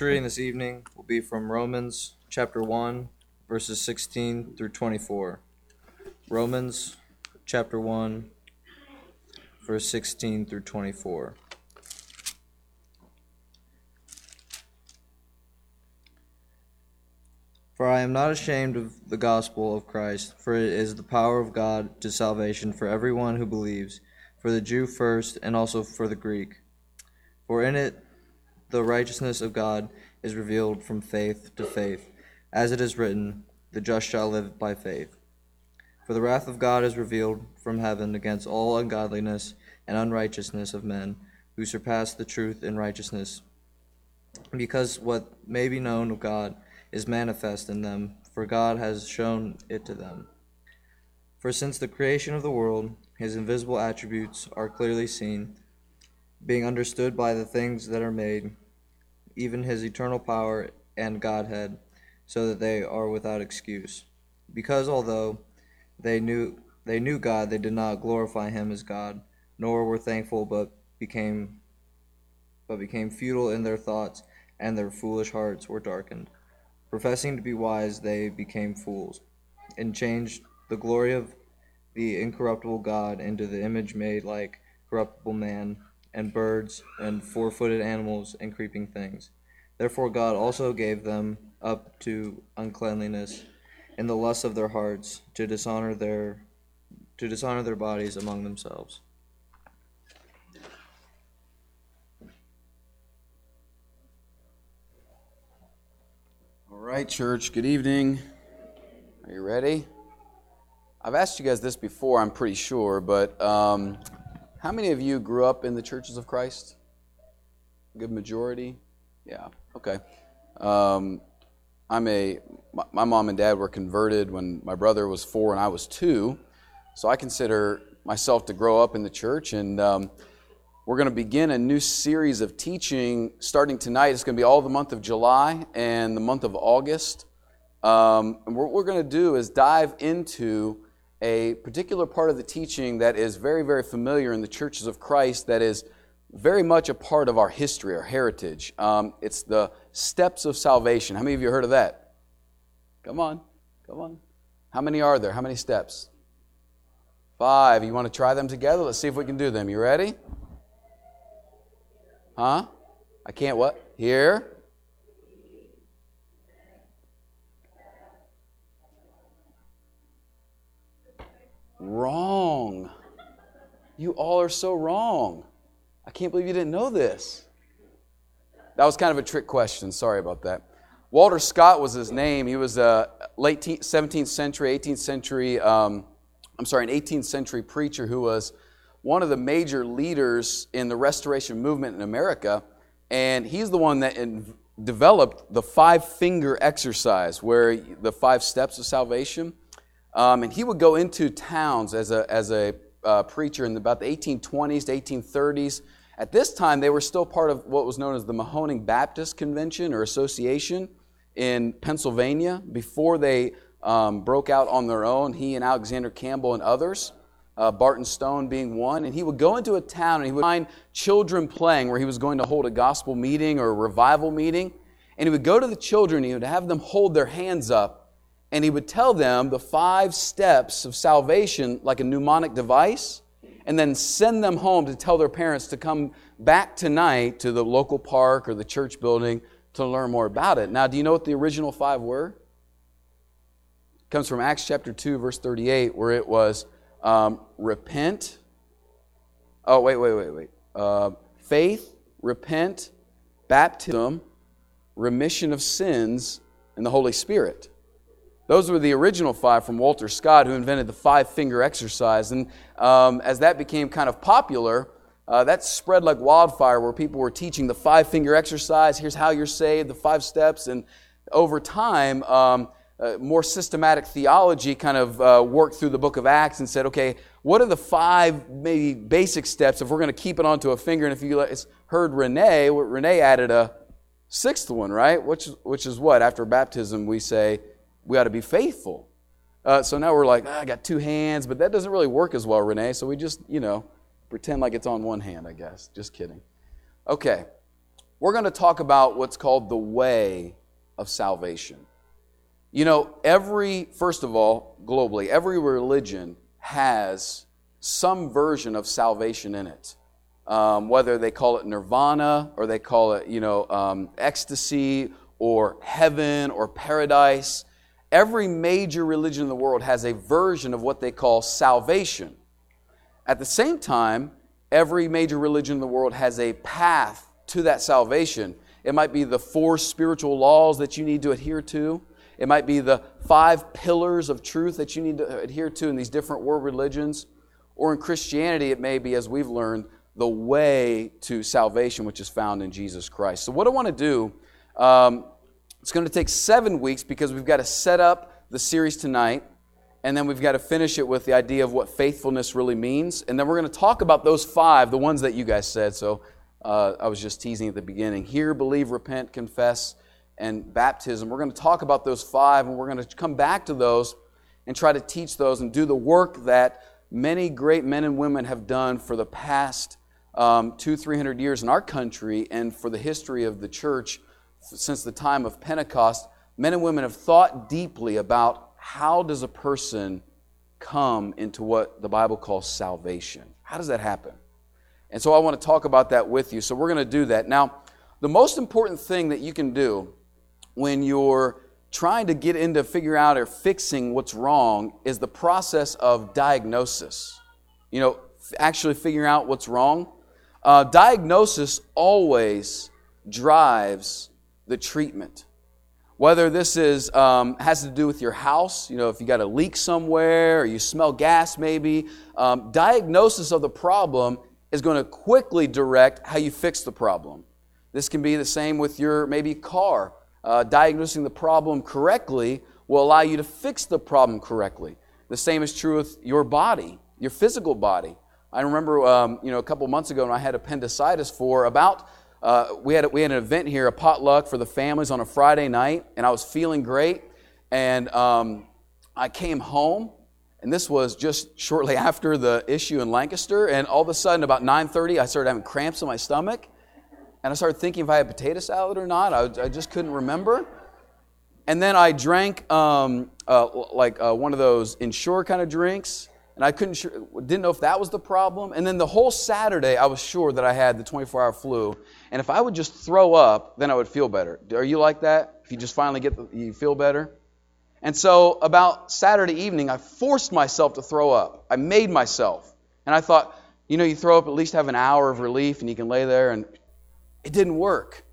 reading this evening will be from Romans chapter 1, verses 16 through 24. Romans chapter 1, verse 16 through 24. For I am not ashamed of the gospel of Christ, for it is the power of God to salvation for everyone who believes, for the Jew first, and also for the Greek. For in it the righteousness of God is revealed from faith to faith, as it is written, The just shall live by faith. For the wrath of God is revealed from heaven against all ungodliness and unrighteousness of men who surpass the truth in righteousness, because what may be known of God is manifest in them, for God has shown it to them. For since the creation of the world, his invisible attributes are clearly seen, being understood by the things that are made, even his eternal power and Godhead, so that they are without excuse. Because although they knew they knew God, they did not glorify him as God, nor were thankful, but became but became futile in their thoughts, and their foolish hearts were darkened. Professing to be wise, they became fools, and changed the glory of the incorruptible God into the image made like corruptible man, and birds, and four footed animals, and creeping things. Therefore God also gave them up to uncleanliness in the lusts of their hearts, to dishonor their to dishonor their bodies among themselves. All right, church, good evening. Are you ready? I've asked you guys this before, I'm pretty sure, but um, how many of you grew up in the churches of Christ? Good majority? Yeah, okay. Um, I'm a, my, my mom and dad were converted when my brother was four and I was two, so I consider myself to grow up in the church, and um, we're going to begin a new series of teaching starting tonight. It's going to be all the month of July and the month of August. Um, and what we're going to do is dive into a particular part of the teaching that is very, very familiar in the churches of Christ, that is very much a part of our history, our heritage. Um, it's the steps of salvation. How many of you heard of that? Come on, come on. How many are there? How many steps? Five. You want to try them together? Let's see if we can do them. You ready? Huh? I can't what? Here. Wrong. You all are so wrong. I can't believe you didn't know this. That was kind of a trick question. Sorry about that. Walter Scott was his name. He was a late 17th century, 18th century, um, I'm sorry, an 18th century preacher who was one of the major leaders in the restoration movement in America. And he's the one that in, developed the five finger exercise, where the five steps of salvation. Um, and he would go into towns as a, as a uh, preacher in about the 1820s to 1830s. At this time, they were still part of what was known as the Mahoning Baptist Convention or Association in Pennsylvania before they um, broke out on their own, he and Alexander Campbell and others. Uh, Barton Stone being one, and he would go into a town and he would find children playing where he was going to hold a gospel meeting or a revival meeting. And he would go to the children, and he would have them hold their hands up, and he would tell them the five steps of salvation like a mnemonic device, and then send them home to tell their parents to come back tonight to the local park or the church building to learn more about it. Now, do you know what the original five were? It comes from Acts chapter 2, verse 38, where it was um, repent. Oh, wait, wait, wait, wait. Uh, faith, repent, baptism, remission of sins, and the Holy Spirit. Those were the original five from Walter Scott, who invented the five finger exercise. And um, as that became kind of popular, uh, that spread like wildfire where people were teaching the five finger exercise. Here's how you're saved, the five steps. And over time, um, uh, more systematic theology kind of uh, worked through the book of Acts and said, okay, what are the five maybe basic steps if we're going to keep it onto a finger? And if you heard Renee, Renee added a sixth one, right? Which, which is what? After baptism, we say we ought to be faithful. Uh, so now we're like, ah, I got two hands, but that doesn't really work as well, Renee. So we just, you know, pretend like it's on one hand, I guess. Just kidding. Okay. we're going to talk about what's called the way of salvation. You know, every, first of all, globally, every religion has some version of salvation in it. Um, whether they call it nirvana or they call it, you know, um, ecstasy or heaven or paradise. Every major religion in the world has a version of what they call salvation. At the same time, every major religion in the world has a path to that salvation. It might be the four spiritual laws that you need to adhere to. It might be the five pillars of truth that you need to adhere to in these different world religions. Or in Christianity, it may be, as we've learned, the way to salvation, which is found in Jesus Christ. So, what I want to do, um, it's going to take seven weeks because we've got to set up the series tonight, and then we've got to finish it with the idea of what faithfulness really means. And then we're going to talk about those five, the ones that you guys said. So, uh, I was just teasing at the beginning. Hear, believe, repent, confess, and baptism. We're going to talk about those five, and we're going to come back to those and try to teach those and do the work that many great men and women have done for the past um, two, three hundred years in our country and for the history of the church since the time of Pentecost, men and women have thought deeply about how does a person come into what the Bible calls salvation? How does that happen? And so I want to talk about that with you. So we're going to do that. Now, the most important thing that you can do when you're trying to get into figure out or fixing what's wrong is the process of diagnosis. You know, actually figuring out what's wrong. Uh, diagnosis always drives the treatment. Whether this is um, has to do with your house, you know, if you got a leak somewhere or you smell gas, maybe um, diagnosis of the problem is going to quickly direct how you fix the problem. This can be the same with your maybe car. Uh, diagnosing the problem correctly will allow you to fix the problem correctly. The same is true with your body, your physical body. I remember, um, you know, a couple months ago when I had appendicitis for about, uh, we, had, we had an event here, a potluck for the families on a Friday night, and I was feeling great. And um, I came home, and this was just shortly after the issue in Lancaster, and all of a sudden, about 9.30, I started having cramps in my stomach, and I started thinking if I had potato salad or not. I, I just couldn't remember. And then I drank um, uh, like uh, one of those Ensure kind of drinks, and I couldn't sure, didn't know if that was the problem. And then the whole Saturday, I was sure that I had the 24-hour flu, and if I would just throw up, then I would feel better. Are you like that? If you just finally get the, you feel better. And so about Saturday evening, I forced myself to throw up. I made myself, and I thought, you know, you throw up at least have an hour of relief, and you can lay there, and it didn't work.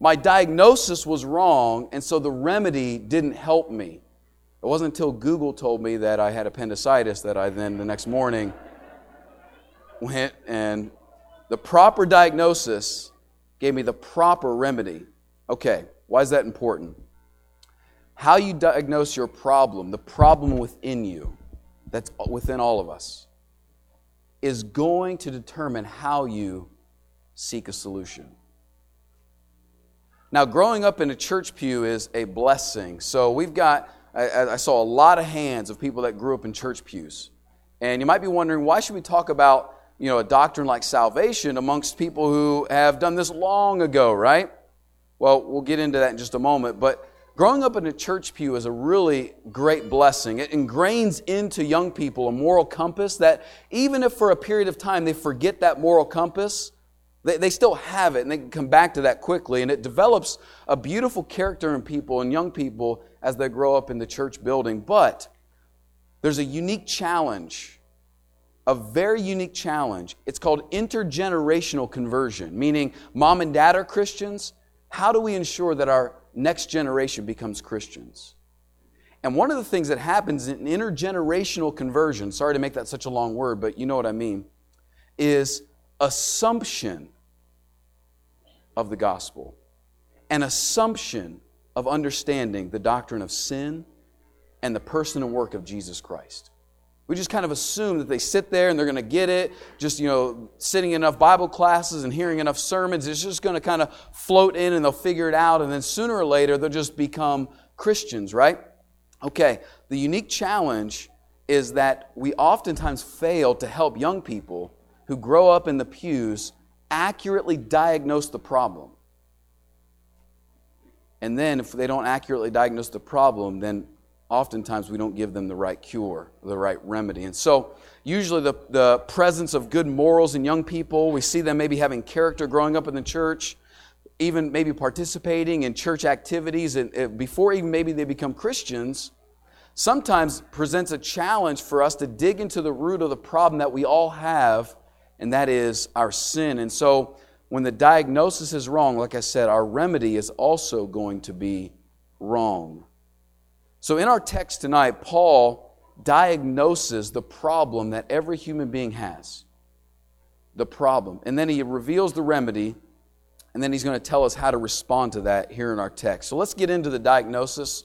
My diagnosis was wrong, and so the remedy didn't help me. It wasn't until Google told me that I had appendicitis that I then, the next morning, went and the proper diagnosis gave me the proper remedy. Okay, why is that important? How you diagnose your problem, the problem within you, that's within all of us, is going to determine how you seek a solution. Now, growing up in a church pew is a blessing. So we've got I, I saw a lot of hands of people that grew up in church pews. And you might be wondering, why should we talk about you know, a doctrine like salvation amongst people who have done this long ago, right? Well, we'll get into that in just a moment. But growing up in a church pew is a really great blessing. It ingrains into young people a moral compass that even if for a period of time they forget that moral compass, they, they still have it and they can come back to that quickly. And it develops a beautiful character in people and young people as they grow up in the church building. But there's a unique challenge, a very unique challenge. It's called intergenerational conversion, meaning mom and dad are Christians. How do we ensure that our next generation becomes Christians? And one of the things that happens in intergenerational conversion, sorry to make that such a long word, but you know what I mean, is assumption of the gospel, an assumption of understanding the doctrine of sin and the person and work of Jesus Christ. We just kind of assume that they sit there and they're going to get it, just, you know, sitting in enough Bible classes and hearing enough sermons. It's just going to kind of float in and they'll figure it out. And then sooner or later, they'll just become Christians, right? Okay, the unique challenge is that we oftentimes fail to help young people who grow up in the pews accurately diagnose the problem. And then, if they don't accurately diagnose the problem, then oftentimes we don't give them the right cure, the right remedy. And so, usually, the, the presence of good morals in young people, we see them maybe having character growing up in the church, even maybe participating in church activities, and before even maybe they become Christians, sometimes presents a challenge for us to dig into the root of the problem that we all have, and that is our sin. And so, when the diagnosis is wrong, like I said, our remedy is also going to be wrong. So, in our text tonight, Paul diagnoses the problem that every human being has. The problem. And then he reveals the remedy, and then he's going to tell us how to respond to that here in our text. So, let's get into the diagnosis.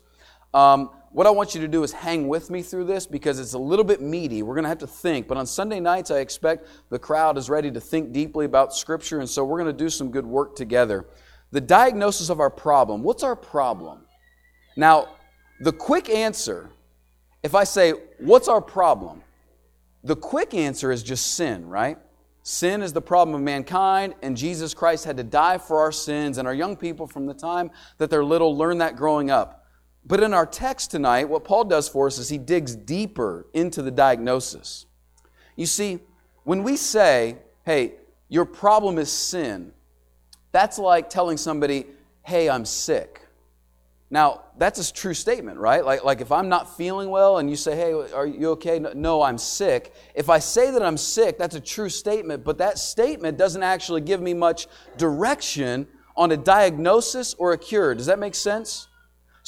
Um, what I want you to do is hang with me through this because it's a little bit meaty. We're going to have to think. But on Sunday nights, I expect the crowd is ready to think deeply about Scripture, and so we're going to do some good work together. The diagnosis of our problem. What's our problem? Now, the quick answer, if I say, What's our problem? The quick answer is just sin, right? Sin is the problem of mankind, and Jesus Christ had to die for our sins. And our young people, from the time that they're little, learn that growing up. But in our text tonight, what Paul does for us is he digs deeper into the diagnosis. You see, when we say, hey, your problem is sin, that's like telling somebody, hey, I'm sick. Now, that's a true statement, right? Like, like if I'm not feeling well and you say, hey, are you okay? No, I'm sick. If I say that I'm sick, that's a true statement, but that statement doesn't actually give me much direction on a diagnosis or a cure. Does that make sense?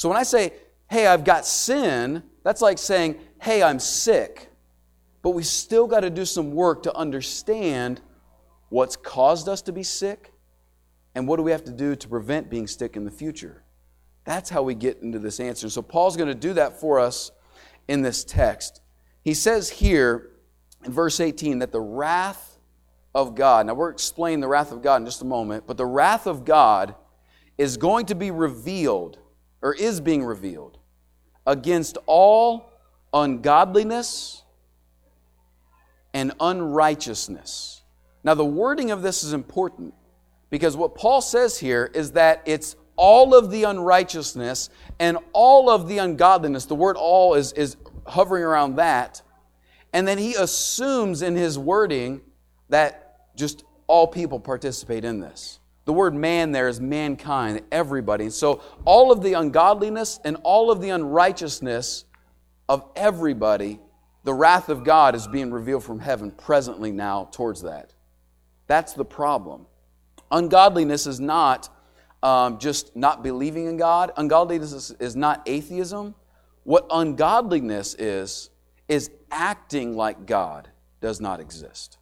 So when I say, hey, I've got sin, that's like saying, hey, I'm sick. But we still got to do some work to understand what's caused us to be sick and what do we have to do to prevent being sick in the future. That's how we get into this answer. So Paul's going to do that for us in this text. He says here in verse 18 that the wrath of God, now we're explaining the wrath of God in just a moment, but the wrath of God is going to be revealed or is being revealed against all ungodliness and unrighteousness. Now, the wording of this is important because what Paul says here is that it's all of the unrighteousness and all of the ungodliness. The word all is, is hovering around that. And then he assumes in his wording that just all people participate in this. The word man there is mankind, everybody. And so all of the ungodliness and all of the unrighteousness of everybody, the wrath of God is being revealed from heaven presently now towards that. That's the problem. Ungodliness is not um, just not believing in God, ungodliness is, is not atheism. What ungodliness is, is acting like God does not exist.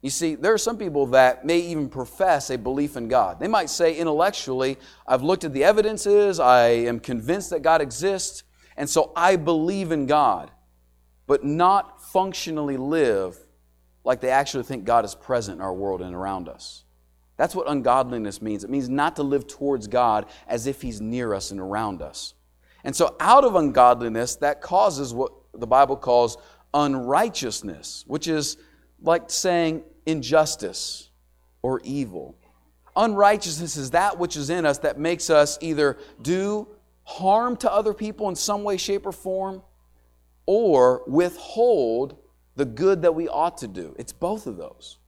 You see, there are some people that may even profess a belief in God. They might say intellectually, I've looked at the evidences, I am convinced that God exists, and so I believe in God, but not functionally live like they actually think God is present in our world and around us. That's what ungodliness means. It means not to live towards God as if He's near us and around us. And so, out of ungodliness, that causes what the Bible calls unrighteousness, which is like saying injustice or evil. Unrighteousness is that which is in us that makes us either do harm to other people in some way, shape, or form, or withhold the good that we ought to do. It's both of those.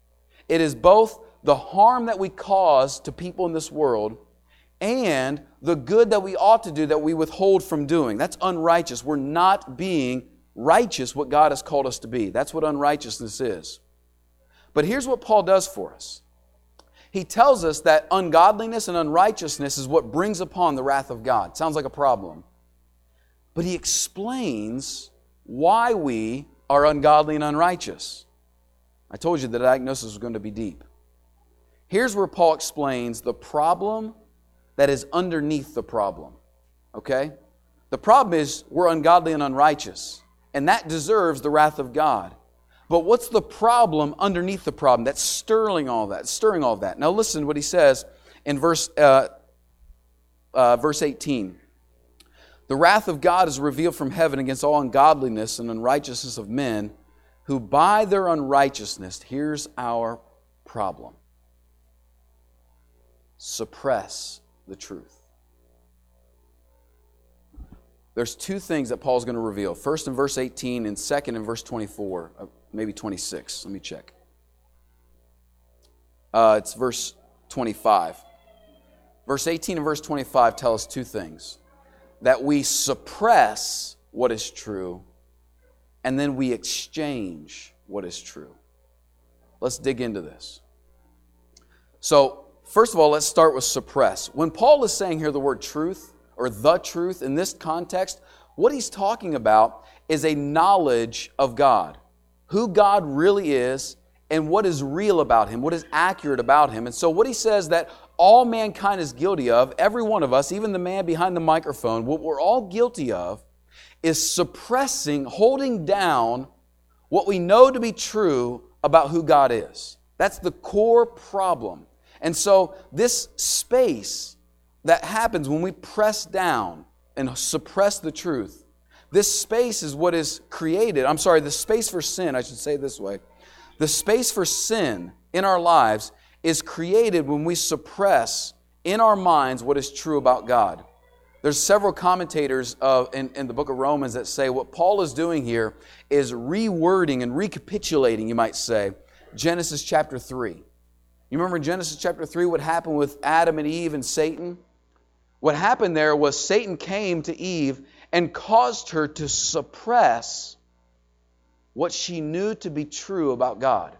It is both the harm that we cause to people in this world and the good that we ought to do that we withhold from doing. That's unrighteous. We're not being righteous what God has called us to be. That's what unrighteousness is. But here's what Paul does for us he tells us that ungodliness and unrighteousness is what brings upon the wrath of God. Sounds like a problem. But he explains why we are ungodly and unrighteous. I told you the diagnosis was going to be deep. Here's where Paul explains the problem that is underneath the problem. Okay? The problem is we're ungodly and unrighteous, and that deserves the wrath of God. But what's the problem underneath the problem that's stirring all that, stirring all that? Now listen to what he says in verse, uh, uh, verse 18. The wrath of God is revealed from heaven against all ungodliness and unrighteousness of men who by their unrighteousness, here's our problem. suppress the truth. There's two things that Paul's going to reveal. First in verse 18 and second in verse 24, uh, maybe 26. Let me check. Uh, it's verse 25. Verse 18 and verse 25 tell us two things that we suppress what is true, and then we exchange what is true. Let's dig into this. So, first of all, let's start with suppress. When Paul is saying here the word truth or the truth in this context, what he's talking about is a knowledge of God, who God really is, and what is real about him, what is accurate about him. And so, what he says that all mankind is guilty of, every one of us, even the man behind the microphone, what we're all guilty of is suppressing, holding down what we know to be true about who God is. That's the core problem. And so, this space that happens when we press down and suppress the truth, this space is what is created. I'm sorry, the space for sin, I should say this way. The space for sin in our lives is created when we suppress in our minds what is true about God. There's several commentators uh, in, in the book of Romans that say what Paul is doing here is rewording and recapitulating, you might say, Genesis chapter 3. You remember Genesis chapter 3 what happened with Adam and Eve and Satan? What happened there was Satan came to Eve and caused her to suppress what she knew to be true about God.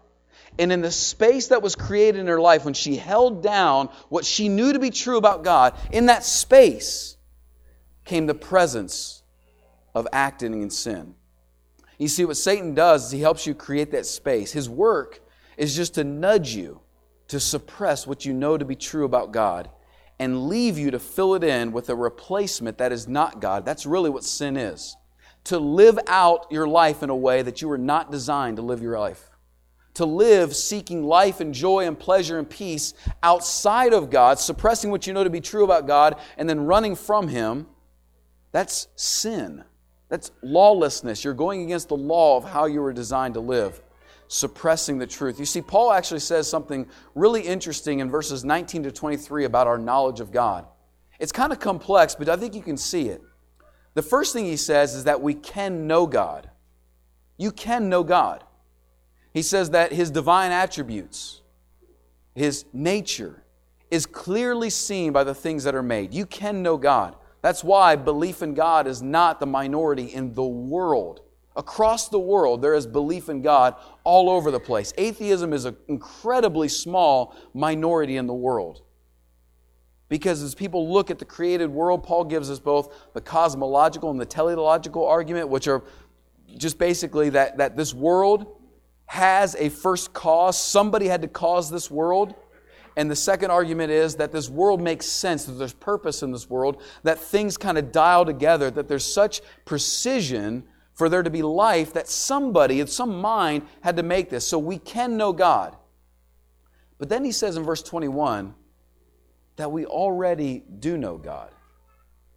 And in the space that was created in her life, when she held down what she knew to be true about God, in that space came the presence of acting in sin. You see, what Satan does is he helps you create that space. His work is just to nudge you to suppress what you know to be true about God and leave you to fill it in with a replacement that is not God. That's really what sin is. To live out your life in a way that you were not designed to live your life. To live seeking life and joy and pleasure and peace outside of God, suppressing what you know to be true about God, and then running from Him. That's sin. That's lawlessness. You're going against the law of how you were designed to live suppressing the truth. You see, Paul actually says something really interesting in verses 19 to 23 about our knowledge of God. It's kind of complex, but I think you can see it. The first thing he says is that we can know God. You can know God. He says that his divine attributes, his nature, is clearly seen by the things that are made. You can know God. That's why belief in God is not the minority in the world. Across the world, there is belief in God all over the place. Atheism is an incredibly small minority in the world. Because as people look at the created world, Paul gives us both the cosmological and the teleological argument, which are just basically that, that this world has a first cause. Somebody had to cause this world. And the second argument is that this world makes sense, that there's purpose in this world, that things kind of dial together, that there's such precision for there to be life that somebody, some mind, had to make this. So we can know God. But then he says in verse 21 that we already do know God.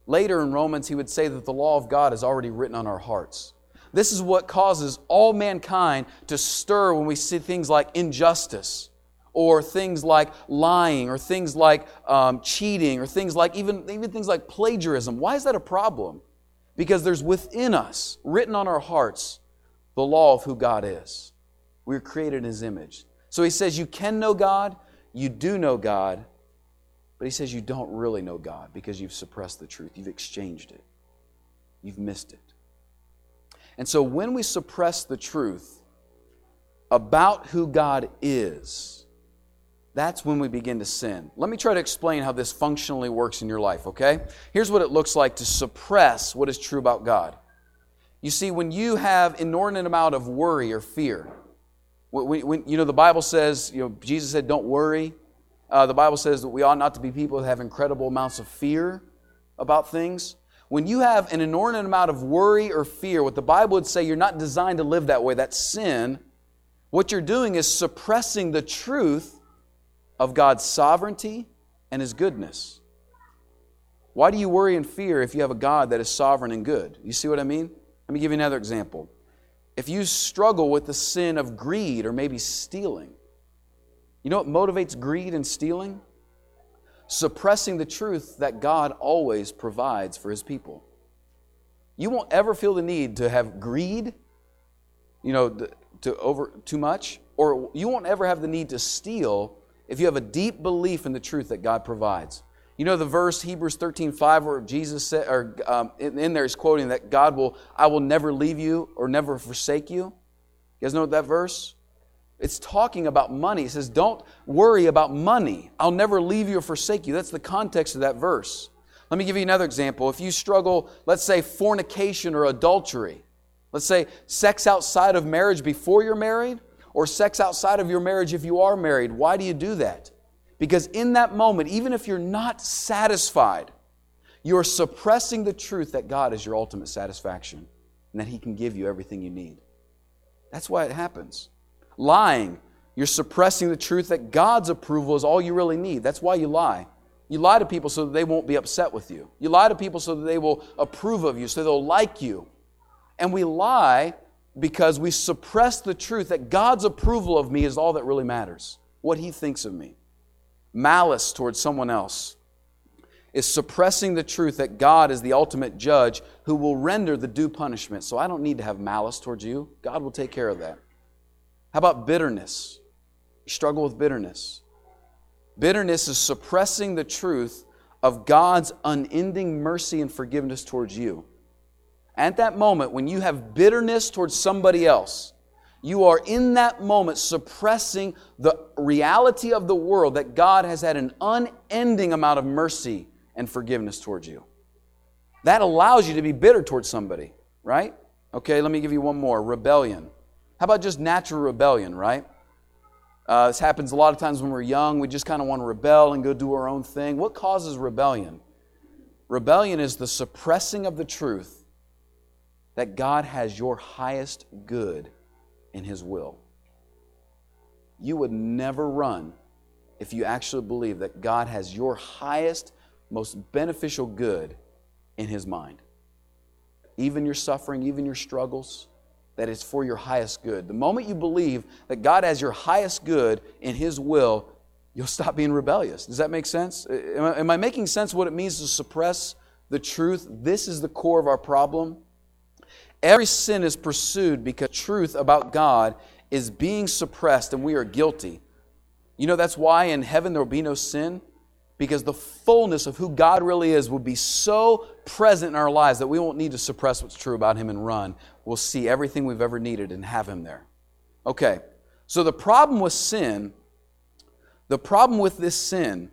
Later in Romans, he would say that the law of God is already written on our hearts. This is what causes all mankind to stir when we see things like injustice, or things like lying, or things like um, cheating, or things like even, even things like plagiarism. Why is that a problem? Because there's within us, written on our hearts, the law of who God is. We are created in His image. So He says, You can know God, you do know God, but He says you don't really know God because you've suppressed the truth, you've exchanged it, you've missed it. And so when we suppress the truth about who God is, that's when we begin to sin. Let me try to explain how this functionally works in your life, okay? Here's what it looks like to suppress what is true about God. You see, when you have inordinate amount of worry or fear, when, when you know the Bible says, you know, Jesus said, "Don't worry." Uh, the Bible says that we ought not to be people that have incredible amounts of fear about things. When you have an inordinate amount of worry or fear, what the Bible would say, you're not designed to live that way. That's sin. What you're doing is suppressing the truth of God's sovereignty and His goodness. Why do you worry and fear if you have a God that is sovereign and good? You see what I mean? Let me give you another example. If you struggle with the sin of greed or maybe stealing, you know what motivates greed and stealing? suppressing the truth that God always provides for his people. You won't ever feel the need to have greed, you know, to over too much, or you won't ever have the need to steal if you have a deep belief in the truth that God provides. You know the verse Hebrews 13, 5, where Jesus said, or um, in, in there is quoting that God will, I will never leave you or never forsake you. You guys know that verse? It's talking about money. It says, Don't worry about money. I'll never leave you or forsake you. That's the context of that verse. Let me give you another example. If you struggle, let's say, fornication or adultery, let's say sex outside of marriage before you're married, or sex outside of your marriage if you are married, why do you do that? Because in that moment, even if you're not satisfied, you're suppressing the truth that God is your ultimate satisfaction and that He can give you everything you need. That's why it happens. Lying, you're suppressing the truth that God's approval is all you really need. That's why you lie. You lie to people so that they won't be upset with you. You lie to people so that they will approve of you, so they'll like you. And we lie because we suppress the truth that God's approval of me is all that really matters, what He thinks of me. Malice towards someone else is suppressing the truth that God is the ultimate judge who will render the due punishment. So I don't need to have malice towards you. God will take care of that. How about bitterness? You struggle with bitterness. Bitterness is suppressing the truth of God's unending mercy and forgiveness towards you. At that moment, when you have bitterness towards somebody else, you are in that moment suppressing the reality of the world that God has had an unending amount of mercy and forgiveness towards you. That allows you to be bitter towards somebody, right? Okay, let me give you one more rebellion. How about just natural rebellion, right? Uh, this happens a lot of times when we're young. We just kind of want to rebel and go do our own thing. What causes rebellion? Rebellion is the suppressing of the truth that God has your highest good in His will. You would never run if you actually believe that God has your highest, most beneficial good in His mind. Even your suffering, even your struggles, that it's for your highest good. The moment you believe that God has your highest good in His will, you'll stop being rebellious. Does that make sense? Am I, am I, making sense what it means to suppress the truth? This is the core of our problem. Every sin is pursued because truth about God is being suppressed and we are guilty. You know, that's why in heaven there will be no sin because the fullness of who God really is will be so present in our lives that we won't need to suppress what's true about Him and run. We'll see everything we've ever needed and have Him there. Okay, so the problem with sin, the problem with this sin,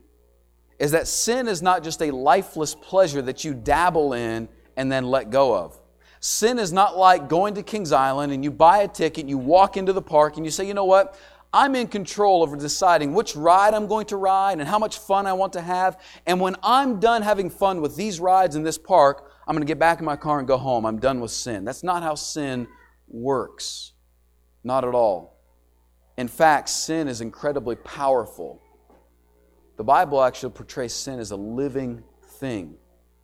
is that sin is not just a lifeless pleasure that you dabble in and then let go of. Sin is not like going to Kings Island and you buy a ticket, you walk into the park, and you say, you know what? I'm in control over deciding which ride I'm going to ride and how much fun I want to have. And when I'm done having fun with these rides in this park, I'm going to get back in my car and go home. I'm done with sin. That's not how sin works. Not at all. In fact, sin is incredibly powerful. The Bible actually portrays sin as a living thing.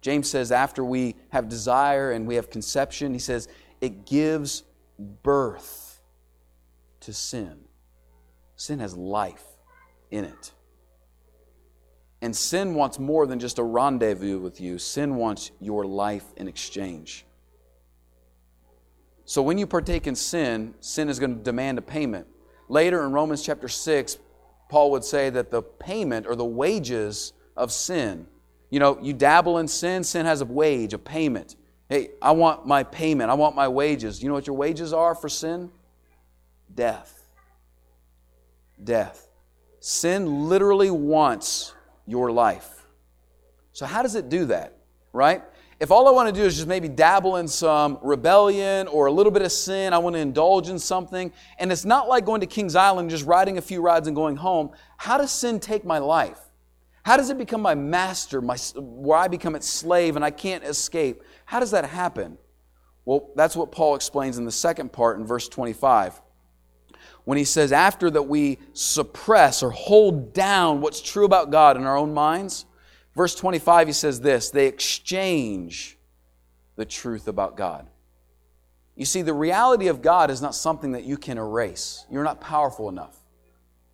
James says, after we have desire and we have conception, he says, it gives birth to sin. Sin has life in it. And sin wants more than just a rendezvous with you, sin wants your life in exchange. So when you partake in sin, sin is going to demand a payment. Later in Romans chapter 6, Paul would say that the payment or the wages of sin, you know, you dabble in sin, sin has a wage, a payment. Hey, I want my payment, I want my wages. You know what your wages are for sin? Death death. Sin literally wants your life. So, how does it do that, right? If all I want to do is just maybe dabble in some rebellion or a little bit of sin, I want to indulge in something, and it's not like going to Kings Island, just riding a few rides and going home, how does sin take my life? How does it become my master, my, where I become its slave and I can't escape? How does that happen? Well, that's what Paul explains in the second part in verse 25 when he says, after that we suppress or hold down what's true about God in our own minds, verse 25, he says this they exchange the truth about God. You see, the reality of God is not something that you can erase. You're not powerful enough.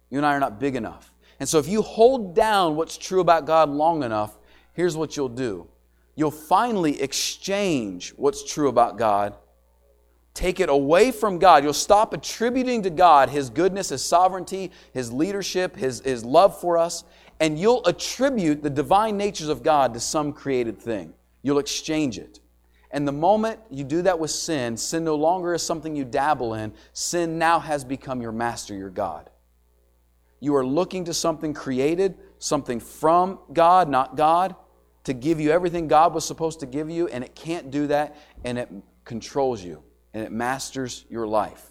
You and I are not big enough. And so if you hold down what's true about God long enough, here's what you'll do. You'll finally exchange what's true about God, take it away from God. You'll stop attributing to God His goodness, His sovereignty, His leadership, His, His love for us, and you'll attribute the divine natures of God to some created thing. You'll exchange it. And the moment you do that with sin, sin no longer is something you dabble in. Sin now has become your master, your God. You are looking to something created, something from God, not God, to give you everything God was supposed to give you, and it can't do that, and it controls you, and it masters your life.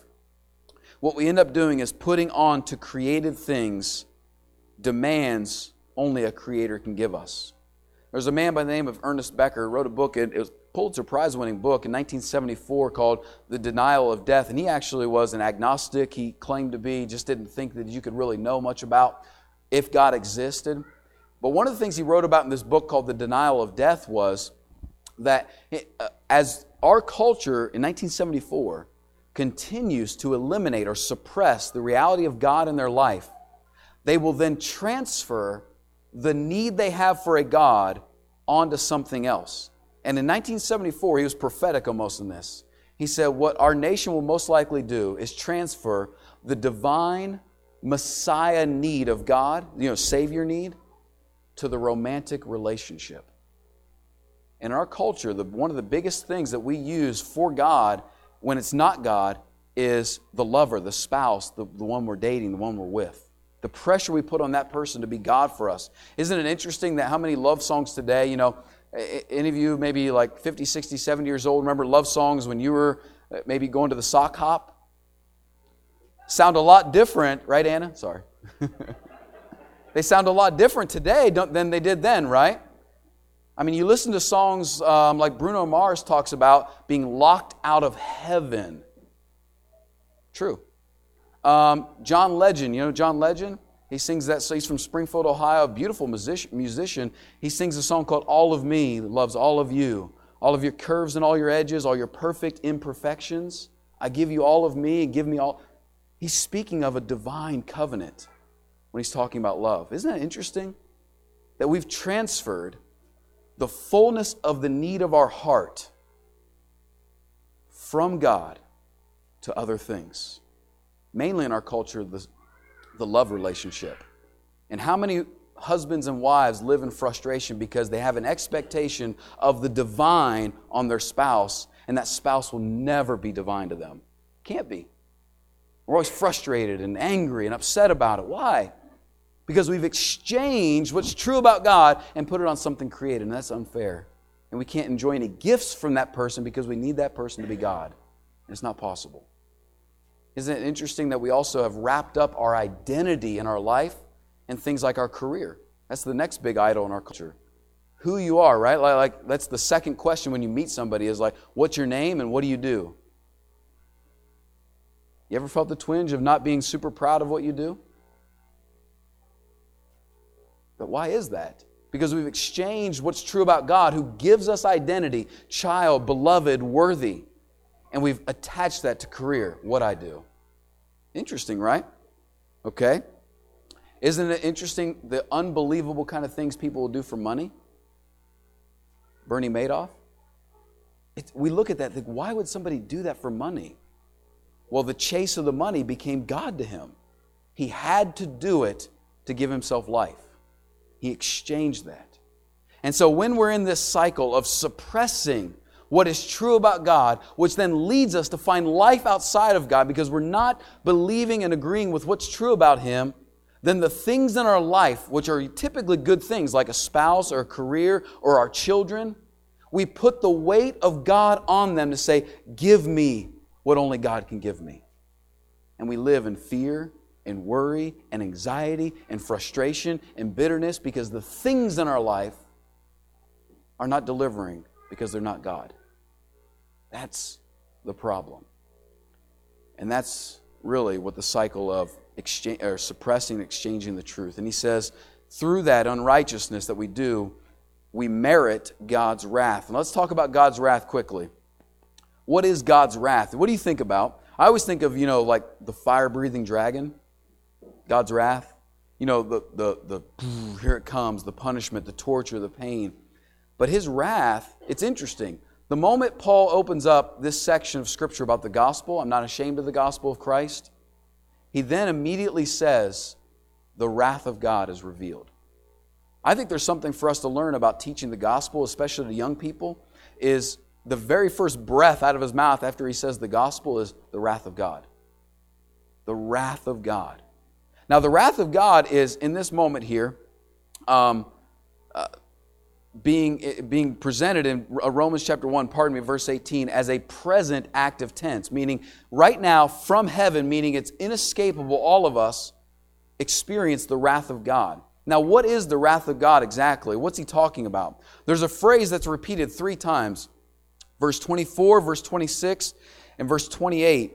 What we end up doing is putting on to created things demands only a creator can give us. There's a man by the name of Ernest Becker wrote a book. It was Pulitzer Prize winning book in 1974 called The Denial of Death. And he actually was an agnostic. He claimed to be, just didn't think that you could really know much about if God existed. But one of the things he wrote about in this book called The Denial of Death was that uh, as our culture in 1974 continues to eliminate or suppress the reality of God in their life, they will then transfer the need they have for a God onto something else. And in 1974, he was prophetic almost in this. He said, What our nation will most likely do is transfer the divine Messiah need of God, you know, Savior need, to the romantic relationship. In our culture, the, one of the biggest things that we use for God when it's not God is the lover, the spouse, the, the one we're dating, the one we're with the pressure we put on that person to be God for us. Isn't it interesting that how many love songs today, you know, any of you maybe like 50, 60, 70 years old remember love songs when you were uh, maybe going to the sock hop? Sound a lot different, right, Anna? Sorry. they sound a lot different today than they did then, right? I mean, you listen to songs um, like Bruno Mars talks about being locked out of heaven. True. Um, John Legend, you know John Legend? He sings that, he's from Springfield, Ohio, beautiful musician. He sings a song called All of Me, loves all of you, all of your curves and all your edges, all your perfect imperfections. I give you all of me and give me all. He's speaking of a divine covenant when he's talking about love. Isn't that interesting? That we've transferred the fullness of the need of our heart from God to other things mainly in our culture, the, the love relationship. And how many husbands and wives live in frustration because they have an expectation of the divine on their spouse, and that spouse will never be divine to them? Can't be. We're always frustrated and angry and upset about it. Why? Because we've exchanged what's true about God and put it on something created, and that's unfair. And we can't enjoy any gifts from that person because we need that person to be God. And it's not possible. Isn't it interesting that we also have wrapped up our identity in our life and things like our career? That's the next big idol in our culture. Who you are, right? Like, like that's the second question when you meet somebody is like, what's your name and what do you do? You ever felt the twinge of not being super proud of what you do? But why is that? Because we've exchanged what's true about God, who gives us identity, child, beloved, worthy and we've attached that to career, what I do. Interesting, right? Okay. Isn't it interesting the unbelievable kind of things people will do for money? Bernie Madoff? It, we look at that, think, why would somebody do that for money? Well, the chase of the money became God to him. He had to do it to give himself life. He exchanged that. And so when we're in this cycle of suppressing what is true about God, which then leads us to find life outside of God because we're not believing and agreeing with what's true about Him, then the things in our life, which are typically good things like a spouse or a career or our children, we put the weight of God on them to say, Give me what only God can give me. And we live in fear and worry and anxiety and frustration and bitterness because the things in our life are not delivering because they're not God. That's the problem. And that's really what the cycle of exchange, or suppressing exchanging the truth. And he says, through that unrighteousness that we do, we merit God's wrath. And let's talk about God's wrath quickly. What is God's wrath? What do you think about? I always think of, you know, like the fire breathing dragon, God's wrath. you know, the, the, the, here it comes, the punishment, the torture, the pain. But his wrath, it's interesting. The moment Paul opens up this section of Scripture about the gospel, I'm not ashamed of the gospel of Christ, he then immediately says, the wrath of God is revealed. I think there's something for us to learn about teaching the gospel, especially to young people, is the very first breath out of his mouth after he says the gospel is the wrath of God. The wrath of God. Now, the wrath of God is, in this moment here, um, being, being presented in uh, Romans chapter 1, pardon me, verse 18, as a present active tense, meaning right now from heaven, meaning it's inescapable, all of us experience the wrath of God. Now, what is the wrath of God exactly? What's he talking about? There's a phrase that's repeated three times verse 24, verse 26, and verse 28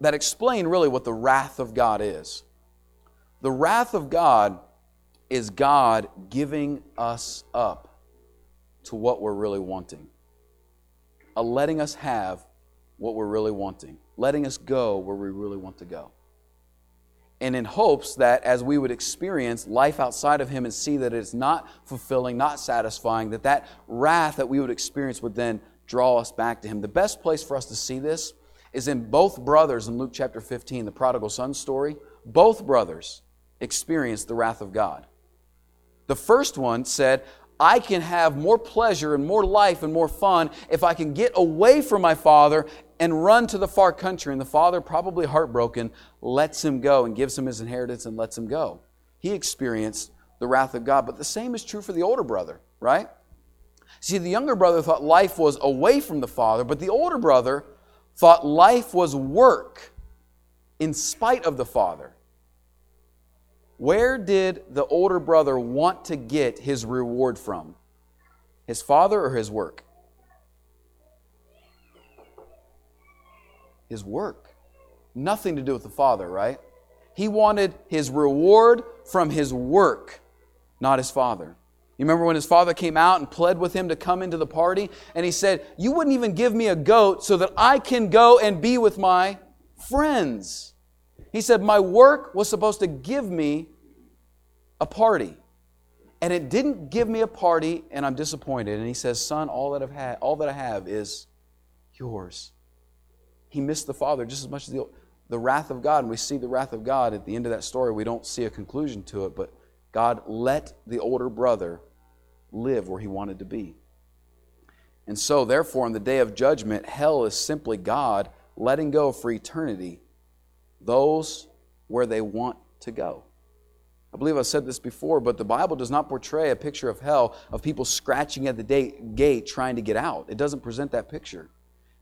that explain really what the wrath of God is. The wrath of God is God giving us up to what we're really wanting, a letting us have what we're really wanting, letting us go where we really want to go. And in hopes that as we would experience life outside of him and see that it's not fulfilling not satisfying that that wrath that we would experience would then draw us back to him. The best place for us to see this is in both brothers in luke chapter 15 the prodigal son story. Both brothers experienced the wrath of god the first one said I can have more pleasure and more life and more fun if I can get away from my father and run to the far country. And the father, probably heartbroken, lets him go and gives him his inheritance and lets him go. He experienced the wrath of God. But the same is true for the older brother, right? See, the younger brother thought life was away from the father, but the older brother thought life was work in spite of the father. Where did the older brother want to get his reward from? His father or his work? His work. Nothing to do with the father, right? He wanted his reward from his work, not his father. You remember when his father came out and pled with him to come into the party? And he said, You wouldn't even give me a goat so that I can go and be with my friends. He said, My work was supposed to give me a party. And it didn't give me a party, and I'm disappointed. And he says, Son, all that, I've had, all that I have is yours. He missed the Father just as much as the, the wrath of God. And we see the wrath of God at the end of that story. We don't see a conclusion to it, but God let the older brother live where he wanted to be. And so, therefore, on the day of judgment, hell is simply God letting go for eternity those where they want to go. I believe I've said this before, but the Bible does not portray a picture of hell of people scratching at the gate trying to get out. It doesn't present that picture.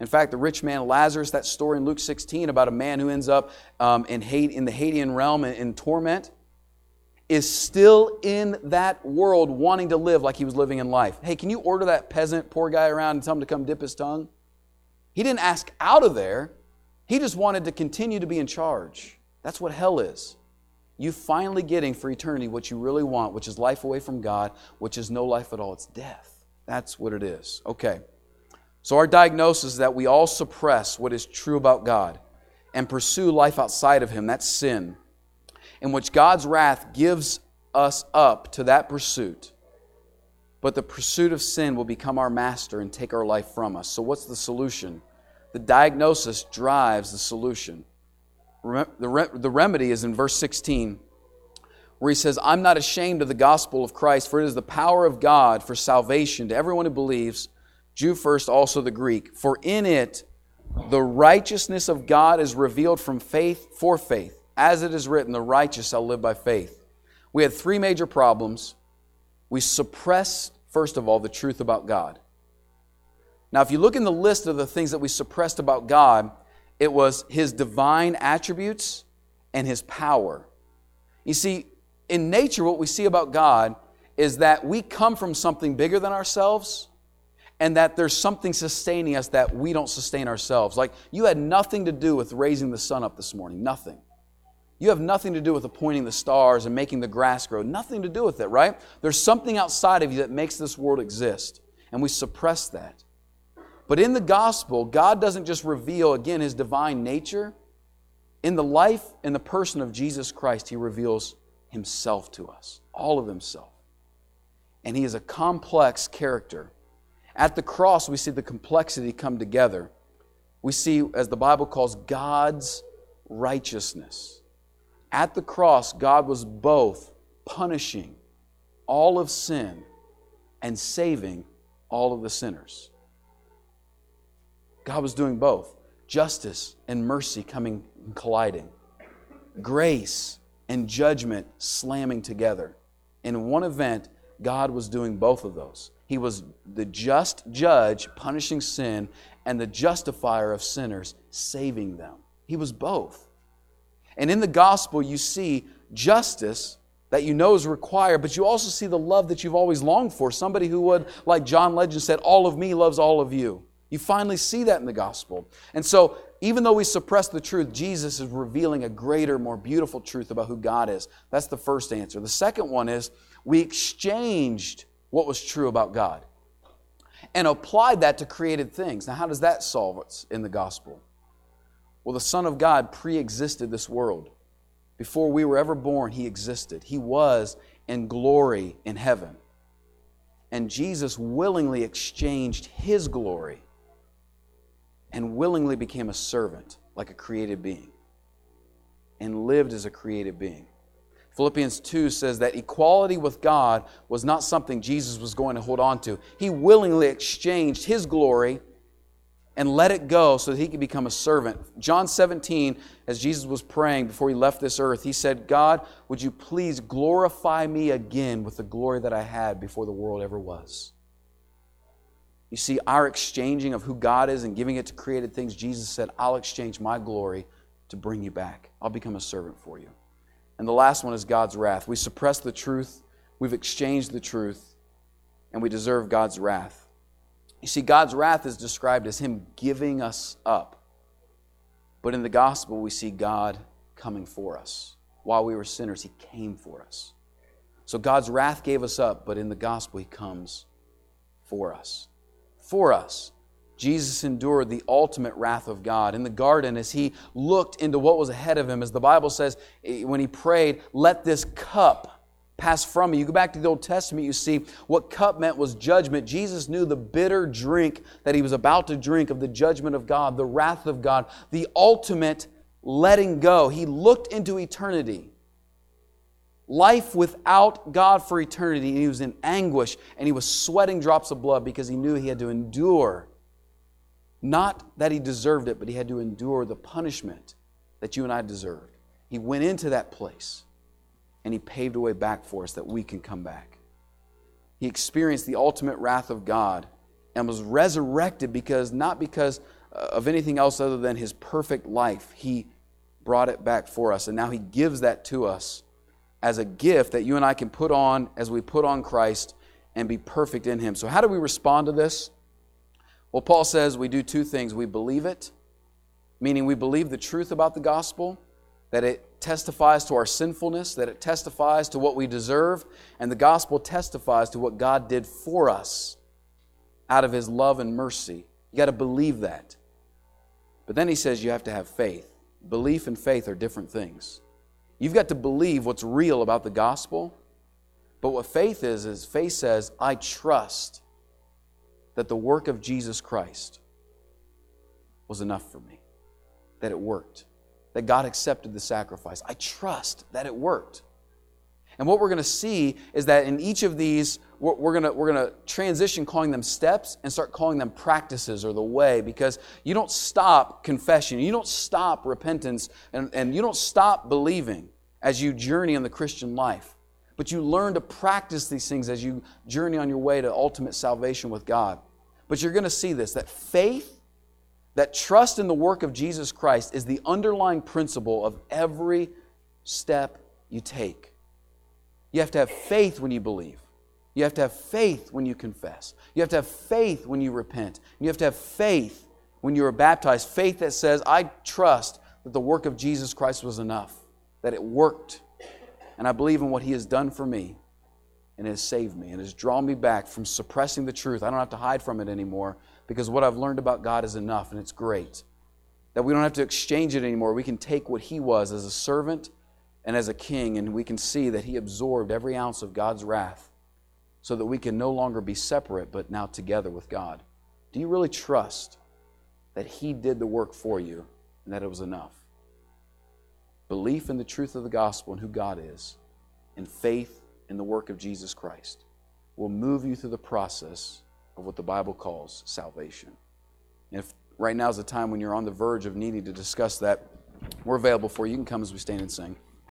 In fact, the rich man Lazarus, that story in Luke 16 about a man who ends up um, in, hate, in the Hadean realm in, in torment, is still in that world wanting to live like he was living in life. Hey, can you order that peasant, poor guy around and tell him to come dip his tongue? He didn't ask out of there. He just wanted to continue to be in charge. That's what hell is. You finally getting for eternity what you really want, which is life away from God, which is no life at all. It's death. That's what it is. Okay. So, our diagnosis is that we all suppress what is true about God and pursue life outside of Him. That's sin, in which God's wrath gives us up to that pursuit. But the pursuit of sin will become our master and take our life from us. So, what's the solution? The diagnosis drives the solution. The remedy is in verse 16, where he says, I'm not ashamed of the gospel of Christ, for it is the power of God for salvation to everyone who believes, Jew first, also the Greek. For in it the righteousness of God is revealed from faith for faith. As it is written, the righteous shall live by faith. We had three major problems. We suppressed, first of all, the truth about God. Now, if you look in the list of the things that we suppressed about God, it was his divine attributes and his power. You see, in nature, what we see about God is that we come from something bigger than ourselves and that there's something sustaining us that we don't sustain ourselves. Like you had nothing to do with raising the sun up this morning, nothing. You have nothing to do with appointing the stars and making the grass grow, nothing to do with it, right? There's something outside of you that makes this world exist, and we suppress that. But in the gospel, God doesn't just reveal, again, his divine nature. In the life and the person of Jesus Christ, he reveals himself to us, all of himself. And he is a complex character. At the cross, we see the complexity come together. We see, as the Bible calls, God's righteousness. At the cross, God was both punishing all of sin and saving all of the sinners. God was doing both justice and mercy coming and colliding, grace and judgment slamming together. In one event, God was doing both of those. He was the just judge punishing sin and the justifier of sinners saving them. He was both. And in the gospel, you see justice that you know is required, but you also see the love that you've always longed for. Somebody who would, like John Legend said, all of me loves all of you. You finally see that in the gospel. And so, even though we suppress the truth, Jesus is revealing a greater, more beautiful truth about who God is. That's the first answer. The second one is we exchanged what was true about God and applied that to created things. Now, how does that solve what's in the gospel? Well, the Son of God pre existed this world. Before we were ever born, He existed. He was in glory in heaven. And Jesus willingly exchanged His glory and willingly became a servant like a created being and lived as a created being. Philippians 2 says that equality with God was not something Jesus was going to hold on to. He willingly exchanged his glory and let it go so that he could become a servant. John 17, as Jesus was praying before he left this earth, he said, God, would you please glorify me again with the glory that I had before the world ever was? You see, our exchanging of who God is and giving it to created things, Jesus said, I'll exchange my glory to bring you back. I'll become a servant for you. And the last one is God's wrath. We suppress the truth, we've exchanged the truth, and we deserve God's wrath. You see, God's wrath is described as Him giving us up. But in the gospel, we see God coming for us. While we were sinners, He came for us. So God's wrath gave us up, but in the gospel, He comes for us. For us. Jesus endured the ultimate wrath of God in the garden as he looked into what was ahead of him. As the Bible says, eh, when he prayed, Let this cup pass from me. You go back to the Old Testament, you see what cup meant was judgment. Jesus knew the bitter drink that he was about to drink of the judgment of God, the wrath of God, the ultimate letting go. He looked into eternity. Life without God for eternity, and he was in anguish and he was sweating drops of blood because he knew he had to endure. Not that he deserved it, but he had to endure the punishment that you and I deserved. He went into that place and he paved a way back for us that we can come back. He experienced the ultimate wrath of God and was resurrected because, not because uh, of anything else other than his perfect life. He brought it back for us, and now he gives that to us as a gift that you and I can put on as we put on Christ and be perfect in him. So, how do we respond to this? Well, Paul says we do two things. We believe it, meaning we believe the truth about the gospel, that it testifies to our sinfulness, that it testifies to what we deserve, and the gospel testifies to what God did for us out of his love and mercy. You got to believe that. But then he says you have to have faith. Belief and faith are different things. You've got to believe what's real about the gospel. But what faith is, is faith says, I trust that the work of Jesus Christ was enough for me, that it worked that God accepted the sacrifice. I trust that it worked. And what we're going to see is that in each of these, we're going to, we're going to transition calling them steps and start calling them practices or the way because you don't stop confession, you don't stop repentance, and, and you don't stop believing as you journey in the Christian life. But you learn to practice these things as you journey on your way to ultimate salvation with God. But you're going to see this that faith that trust in the work of Jesus Christ is the underlying principle of every step you take. You have to have faith when you believe. You have to have faith when you confess. You have to have faith when you repent. You have to have faith when you are baptized. Faith that says, I trust that the work of Jesus Christ was enough, that it worked. And I believe in what He has done for me and has saved me and has drawn me back from suppressing the truth. I don't have to hide from it anymore because what I've learned about God is enough and it's great. that we don't have to exchange it anymore. We can take what he was as a servant and as a king, and we can see that he absorbed every ounce of God's wrath so that we can no longer be separate, but now together with God. Do you really trust that he did the work for you and that it was enough? Belief in the truth of the gospel and who God is, and faith in the work of Jesus Christ will move you through the process of what the Bible calls salvation. And if right now is the time when you're on the verge of needing to discuss that, we're available for you. You can come as we stand and sing.